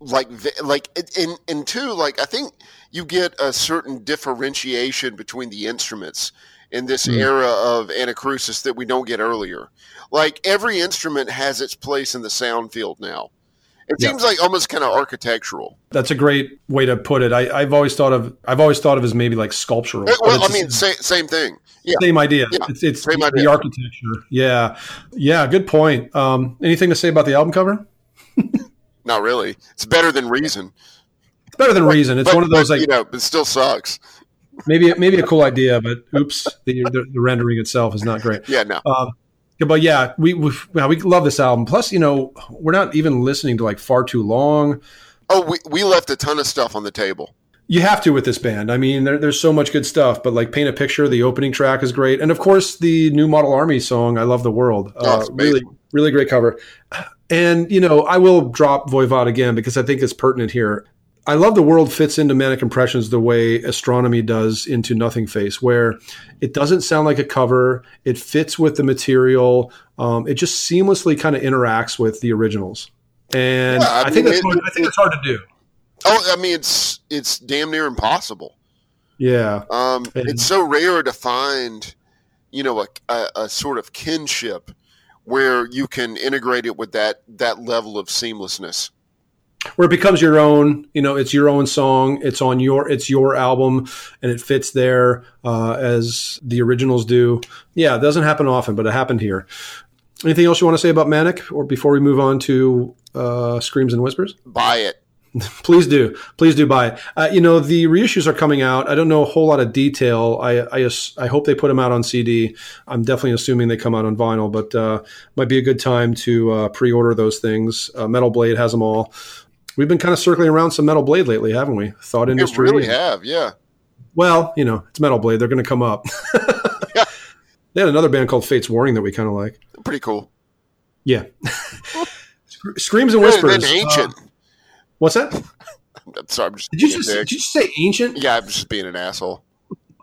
like like and and two, like I think you get a certain differentiation between the instruments in this Hmm. era of Anacrusis that we don't get earlier. Like every instrument has its place in the sound field now. It Yeah. seems like almost kind of architectural. That's a great way to put it. I, I've always thought of I've always thought of as maybe like sculptural. but Well, I mean, the sa- same thing. Yeah. same idea. Yeah, It's, it's same the idea. architecture. Yeah, yeah. Good point. Um, anything to say about the album cover? [LAUGHS] Not really. It's better than Reason. It's better than Reason. It's But- one of those but, like you know, it still sucks. maybe maybe a cool idea, but oops, the, the, the rendering itself is not great. [LAUGHS] Yeah, no. Um, yeah, but yeah, we we, we love this album. Plus, you know, we're not even listening to like far too long. Oh, we, we left a ton of stuff on the table. You have to with this band. I mean, there, there's so much good stuff. But like, paint a picture. The opening track is great, and of course, the New Model Army song "I Love the World." Uh, Oh, amazing. really, really great cover. And you know, I will drop Voivod again because I think it's pertinent here. I love the world fits into Manic Impressions the way astronomy does into Nothingface, where it doesn't sound like a cover. It fits with the material. Um, it just seamlessly kind of interacts with the originals, and Yeah, I I, think that's it- hard, I think it's hard to do. Oh, I mean, it's it's damn near impossible. Yeah. Um, And- it's so rare to find, you know, a, a, a sort of kinship where you can integrate it with that that level of seamlessness. Where it becomes your own you know it's your own song it's on your it's your album and it fits there uh, as the originals do. Yeah it doesn't happen often but it happened here. Anything else you want to say about manic or before we move on to uh, screams and whispers? Buy it. [LAUGHS] please do please do buy it. Uh, you know the reissues are coming out. I don't know a whole lot of detail. I i, I hope they put them out on cd i'm definitely assuming they come out on vinyl but uh, might be a good time to uh, pre-order those things. Uh, metal blade has them all we've been kind of circling around some metal blade lately haven't we thought industry. industry really have, yeah. well you know it's metal blade they're going to come up [LAUGHS] they had another band called fates warning that we kind of like Pretty cool. yeah [LAUGHS] screams and whispers been ancient. Uh, what's that I'm sorry, I'm just did you just did you say ancient Yeah, I'm just being an asshole. [LAUGHS]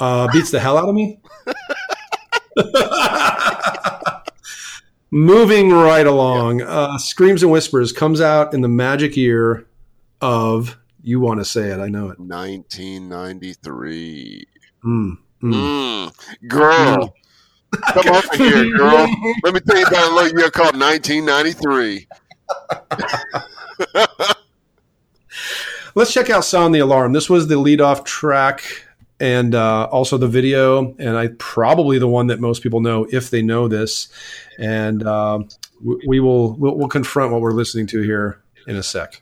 uh, beats the hell out of me. Moving right along, uh, Screams and Whispers comes out in the magic year of, you want to say it, I know it. 1993. Mm, mm. Mm. Girl, come over here, girl. Let me tell you about a little year called 1993. [LAUGHS] Let's check out Sound the Alarm. This was the lead-off track and uh, also the video, and I probably the one that most people know if they know this. And uh, we, we will we'll, we'll confront what we're listening to here in a sec.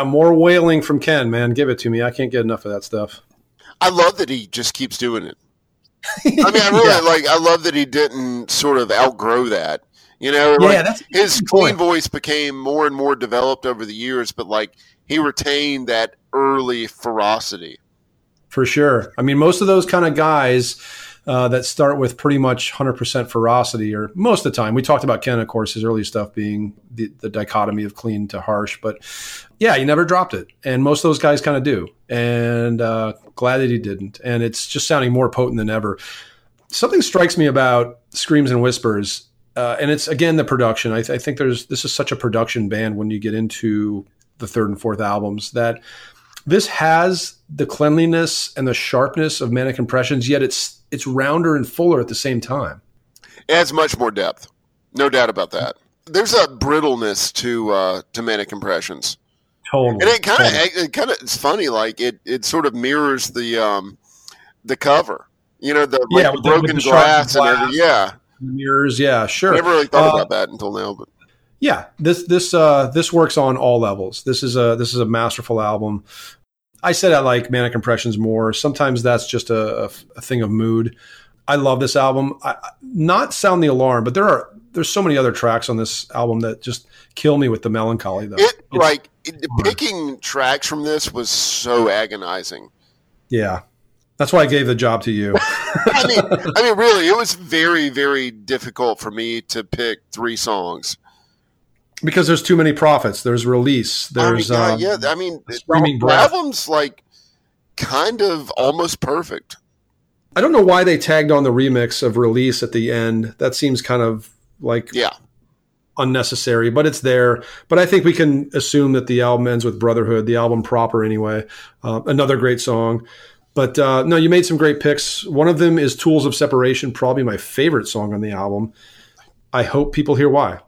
Yeah, more wailing from Ken, man. Give it to me. I can't get enough of that stuff. I love that he just keeps doing it. [LAUGHS] I mean, I really Yeah. like. I love that he didn't sort of outgrow that. You know, like, Yeah, that's his clean point. voice became more and more developed over the years, but like he retained that early ferocity. For sure. I mean, most of those kind of guys, uh, that start with pretty much 100% ferocity, or most of the time. We talked about Kenn, of course, his early stuff being the, the dichotomy of clean to harsh, but yeah, he never dropped it, and most of those guys kind of do, and uh, glad that he didn't. And it's just sounding more potent than ever. Something strikes me about Screams and Whispers, uh, and it's again the production. I, th- I think there's this is such a production band when you get into the third and fourth albums that this has the cleanliness and the sharpness of Manic Impressions, yet it's it's rounder and fuller at the same time. It has much more depth, no doubt about that. There's a brittleness to uh, to Manic Impressions, Totally. and it kind of it kind of it's funny. Like it it sort of mirrors the um the cover. You know the, like, Yeah, the with the- broken the sharp glass and everything. Yeah, mirrors, yeah, sure. Never really thought Uh, about that until now. But yeah this this uh this works on all levels. This is a this is a masterful album. I said i like manic impressions more. Sometimes that's just a, a, a thing of mood. I love this album. I, not sound the alarm but there are there's so many other tracks on this album that just kill me with the melancholy though. It It's- like it, picking tracks from this was so agonizing. yeah. That's why i gave the job to you. [LAUGHS] I mean, I mean, really, it was very, very difficult for me to pick three songs. Because there's too many Prophets. there's release there's I mean, God, um, yeah, I mean, Screaming the album's like kind of almost perfect. i don't know why they tagged on the remix of release at the end that seems kind of like Yeah, unnecessary, but it's there. But I think we can assume that the album ends with Brotherhood, the album proper anyway. Uh, another great song. But uh, no, you made some great picks. One of them is Tools of Separation, probably my favorite song on the album. I hope people hear why.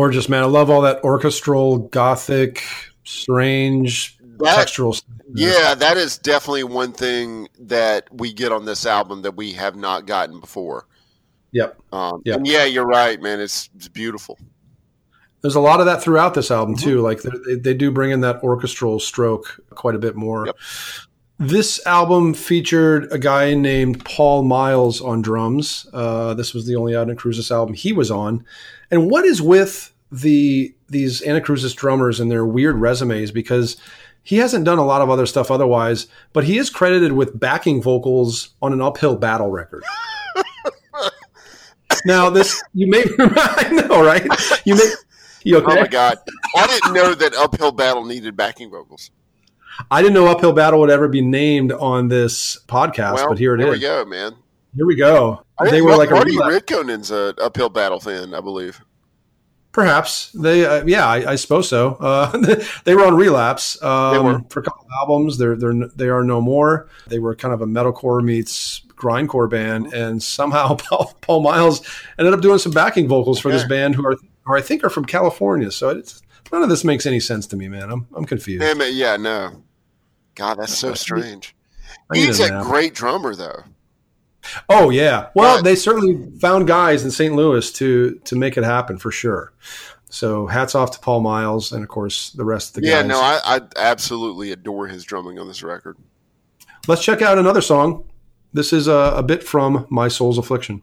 Gorgeous, man. I love all that orchestral, gothic, strange, That- textural yeah, that is definitely one thing that we get on this album that we have not gotten before. Yep. Um, Yeah. And yeah, you're right, man. It's, it's beautiful. There's a lot of that throughout this album too. Like they, they do bring in that orchestral stroke quite a bit more. Yep. This album featured a guy named Paul Miles on drums. Uh, this was the only Anacrusis album he was on. And what is with the these Anacrusis drummers and their weird resumes? Because he hasn't done a lot of other stuff otherwise, but he is credited with backing vocals on an Uphill Battle record. [LAUGHS] now, this you may [LAUGHS] I know, right? You may you okay? Oh my god, I didn't know that Uphill Battle needed backing vocals. I didn't know Uphill Battle would ever be named on this podcast, Well, but here it is. here we go, man. Here we go. I They were like a Marty a Uphill Battle fan, I believe. Perhaps they, uh, yeah, I, I suppose so. [LAUGHS] Uh, they were on relapse um, were. for a couple of albums. They're they're they are no more. They were kind of a metalcore meets grindcore band, and somehow [LAUGHS] Paul, Paul Miles ended up doing some backing vocals for this band, who are who I think are from California. So it's none of this makes any sense to me, man. I'm I'm confused. Yeah, no. God, that's so strange. He's a great drummer, though. Oh yeah. Well, But- they certainly found guys in St. Louis to to make it happen for sure. So hats off to Paul Miles and of course the rest of the Yeah, guys. Yeah, no, I, I absolutely adore his drumming on this record. Let's check out another song. This is a, a bit from My Soul's Affliction.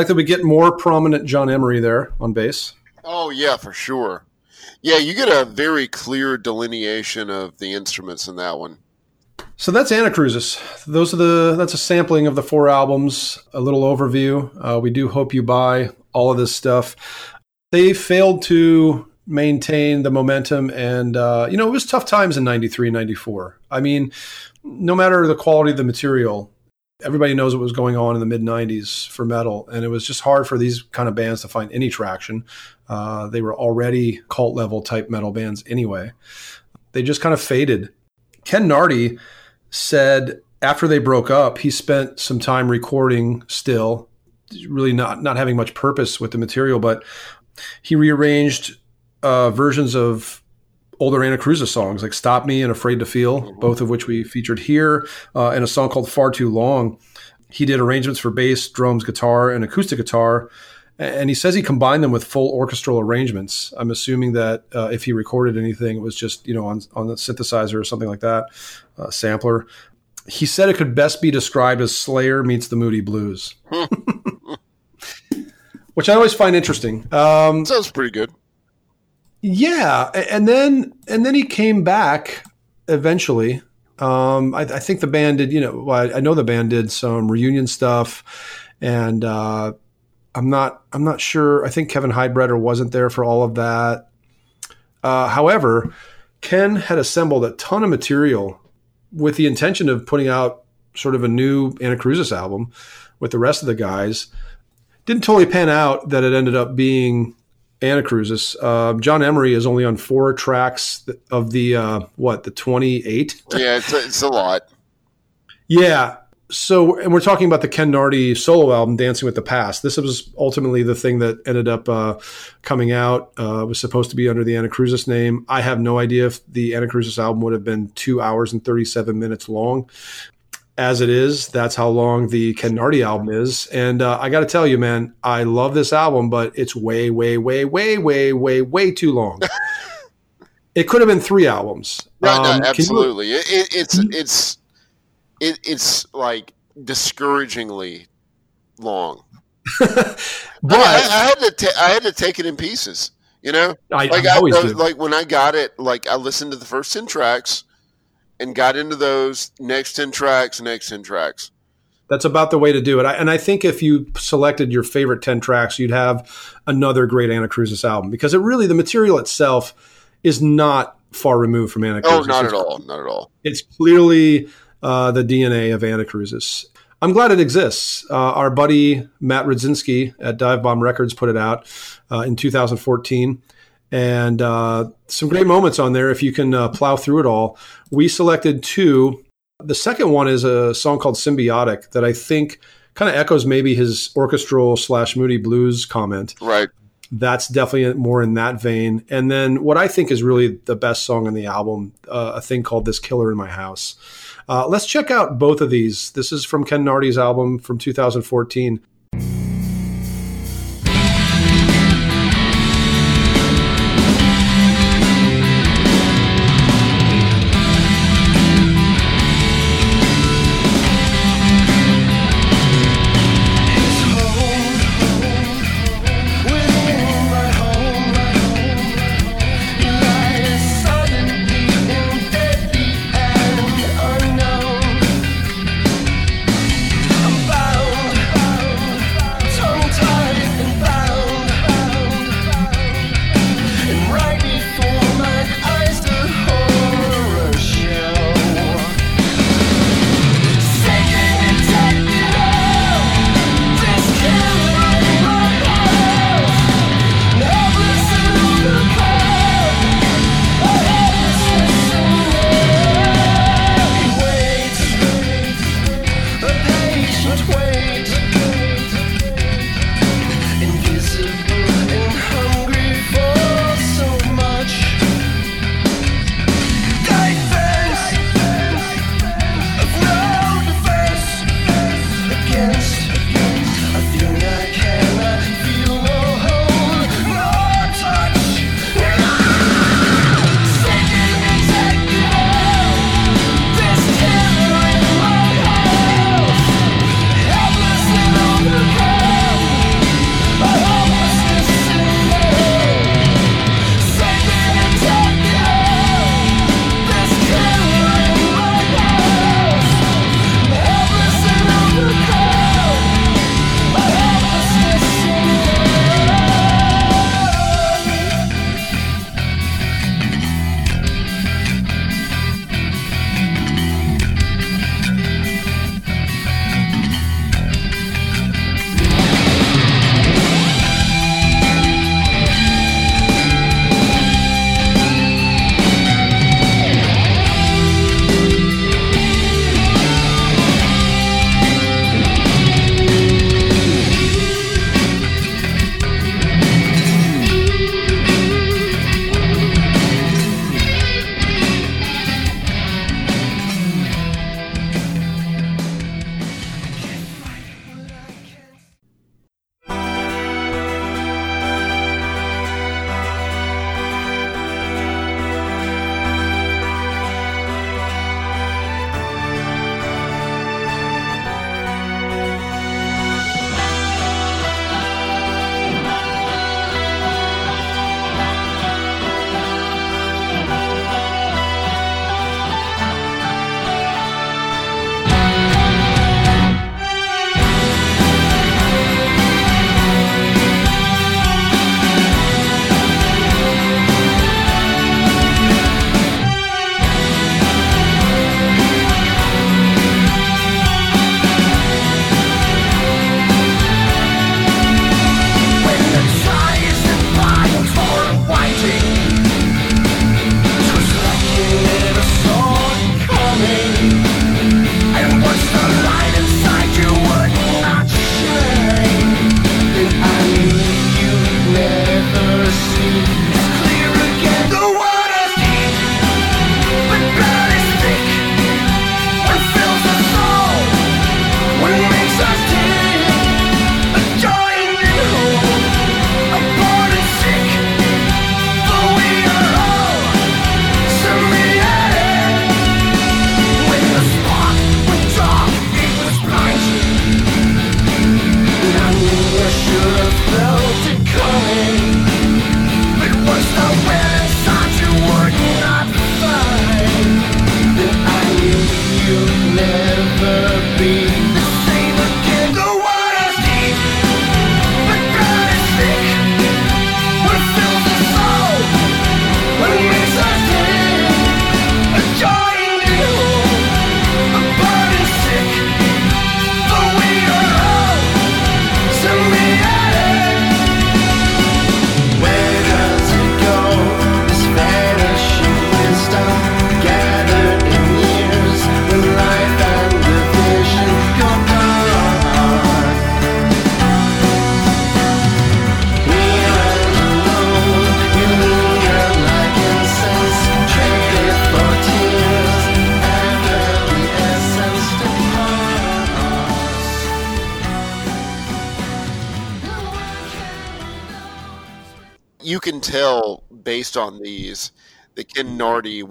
Like that we get more prominent John Emery there on bass. Oh yeah, for sure. Yeah, you get a very clear delineation of the instruments in that one. So that's Anacrusis. Those are the that's a sampling of the four albums, a little overview. Uh, we do hope you buy all of this stuff. They failed to maintain the momentum and uh, you know it was tough times in 93 94 i mean no matter the quality of the material everybody knows what was going on in the mid 90s for metal and it was just hard for these kind of bands to find any traction. Uh, they were already cult level type metal bands anyway. They just kind of faded. Kenn Nardi said after they broke up he spent some time recording still really not not having much purpose with the material but he rearranged uh, versions of older Anacrusis songs like "Stop Me" and "Afraid to Feel," both of which we featured here, uh, and a song called "Far Too Long." He did arrangements for bass, drums, guitar, and acoustic guitar, and he says he combined them with full orchestral arrangements. I'm assuming that uh, if he recorded anything, it was just you know on on the synthesizer or something like that, uh, sampler. He said it could best be described as Slayer meets the Moody Blues. [LAUGHS] which I always find interesting. Um, Sounds pretty good. Yeah, and then and then he came back eventually. Um, I, I think the band did, you know, well, I, I know the band did some reunion stuff, and uh, I'm not I'm not sure. I think Kevin Heidbreder wasn't there for all of that. Uh, however, Kenn had assembled a ton of material with the intention of putting out sort of a new Anacrusis album with the rest of the guys. Didn't totally pan out that it ended up being Anacrusis. Uh, John Emery is only on four tracks of the uh, what the twenty eight. Yeah, it's a, it's a lot. Yeah. So, and we're talking about the Kenn Nardi solo album, Dancing with the Past. This was ultimately the thing that ended up uh, coming out. Uh, was supposed to be under the Anacrusis name. I have no idea if the Anacrusis album would have been two hours and 37 minutes long. As it is, that's how long the Kenn Nardi album is. And uh, I got to tell you, man, I love this album, but it's way, way, way, way, way, way, way too long. [LAUGHS] it could have been three albums. No, Um, no, can you- absolutely. It, it, it's it's it, it's like discouragingly long. [LAUGHS] but I, I had to ta- I had to take it in pieces. You know, I, like I I, always do. like when I got it, like I listened to the first ten tracks and got into those next ten tracks, next ten tracks. That's about the way to do it. I, and I think if you selected your favorite 10 tracks, you'd have another great Anacrusis album because it really, the material itself is not far removed from Anacrusis. Oh, not It's- at all, not at all. It's clearly uh, the DNA of Anacrusis. I'm glad it exists. Uh, our buddy Matt Radzinski at Dive Bomb Records put it out uh, in 2014. And uh, some great moments on there if you can uh, plow through it all. We selected two. The second one is a song called Symbiotic that I think kind of echoes maybe his orchestral slash moody blues comment Right. that's definitely more in that vein. And then what I think is really the best song on the album, uh, a thing called "This Killer in My House." Uh, let's check out both of these. This is from Kenn Nardi's album from 2014.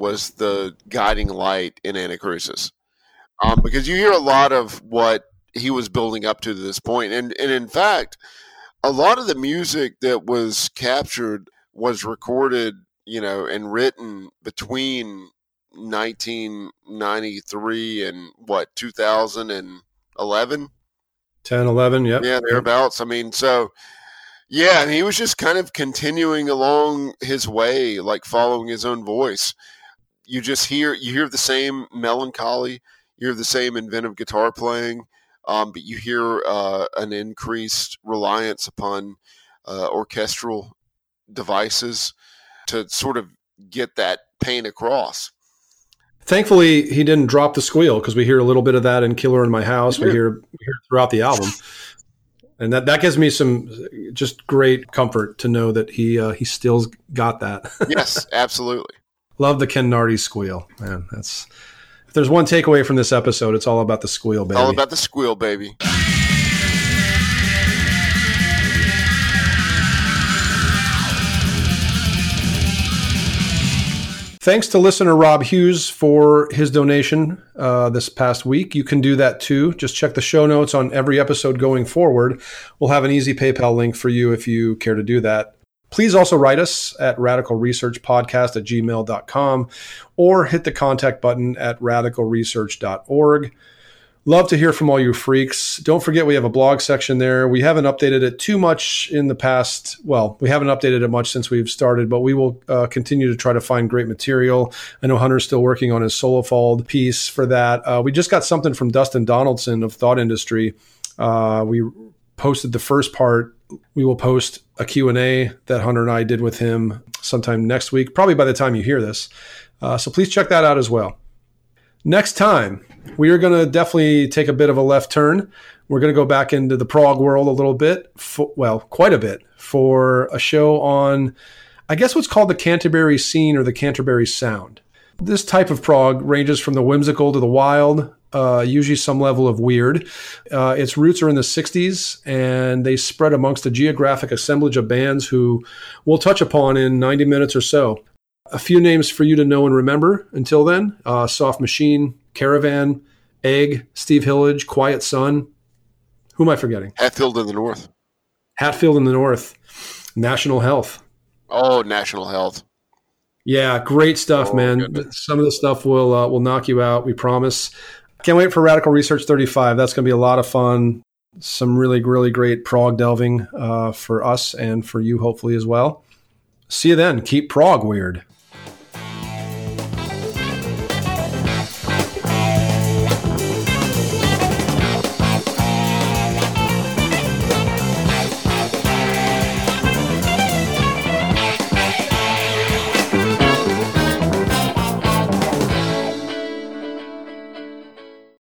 Was the guiding light in Anacrusis. Um, because you hear a lot of what he was building up to this point. And, and in fact, a lot of the music that was captured was recorded, you know, and written between 1993 and what, 2011? 10, 11, yep. Yeah, thereabouts. I mean, so yeah, and he was just kind of continuing along his way, like following his own voice. You just hear you hear the same melancholy, you hear the same inventive guitar playing, um, but you hear uh, an increased reliance upon uh, orchestral devices to sort of get that pain across. Thankfully, he didn't drop the squeal because we hear a little bit of that in "Killer in My House." We hear, we hear it throughout the album, and that that gives me some just great comfort to know that he uh, he still's got that. [LAUGHS] yes, absolutely. Love the Kenn Nardi squeal, man. That's if there's one takeaway from this episode, it's all about the squeal, baby. All about the squeal, baby. Thanks to listener Rob Hughes for his donation uh, this past week. You can do that too. Just check the show notes on every episode going forward. We'll have an easy PayPal link for you if you care to do that. Please also write us at radicalresearchpodcast at gmail.com or hit the contact button at radicalresearch.org. Love to hear from all you freaks. Don't forget we have a blog section there. We haven't updated it too much in the past. Well, we haven't updated it much since we've started, but we will uh, continue to try to find great material. I know Hunter's still working on his Solefald piece for that. Uh, we just got something from Dustin Donaldson of Thought Industry. Uh, we posted the first part. We will post a Q&A that Hunter and I did with him sometime next week, probably by the time you hear this. Uh, so please check that out as well. Next time, we are going to definitely take a bit of a left turn. We're going to go back into the prog world a little bit, for, well, quite a bit, for a show on, I guess, what's called the Canterbury scene or the Canterbury sound. This type of prog ranges from the whimsical to the wild, uh, usually some level of weird. Uh, its roots are in the 60s, and they spread amongst a geographic assemblage of bands who we'll touch upon in 90 minutes or so a few names for you to know and remember until then uh, Soft Machine, Caravan, Egg, Steve Hillage, Quiet Sun. Who am I forgetting? Hatfield and the North. Hatfield and the North. National Health. Oh, National Health. Yeah, great stuff, Oh, man. goodness. Some of the stuff will uh, will knock you out. We promise. Can't wait for Radical Research 35. That's going to be a lot of fun. Some really, really great prog delving uh, for us and for you, hopefully, as well. See you then. Keep prog weird.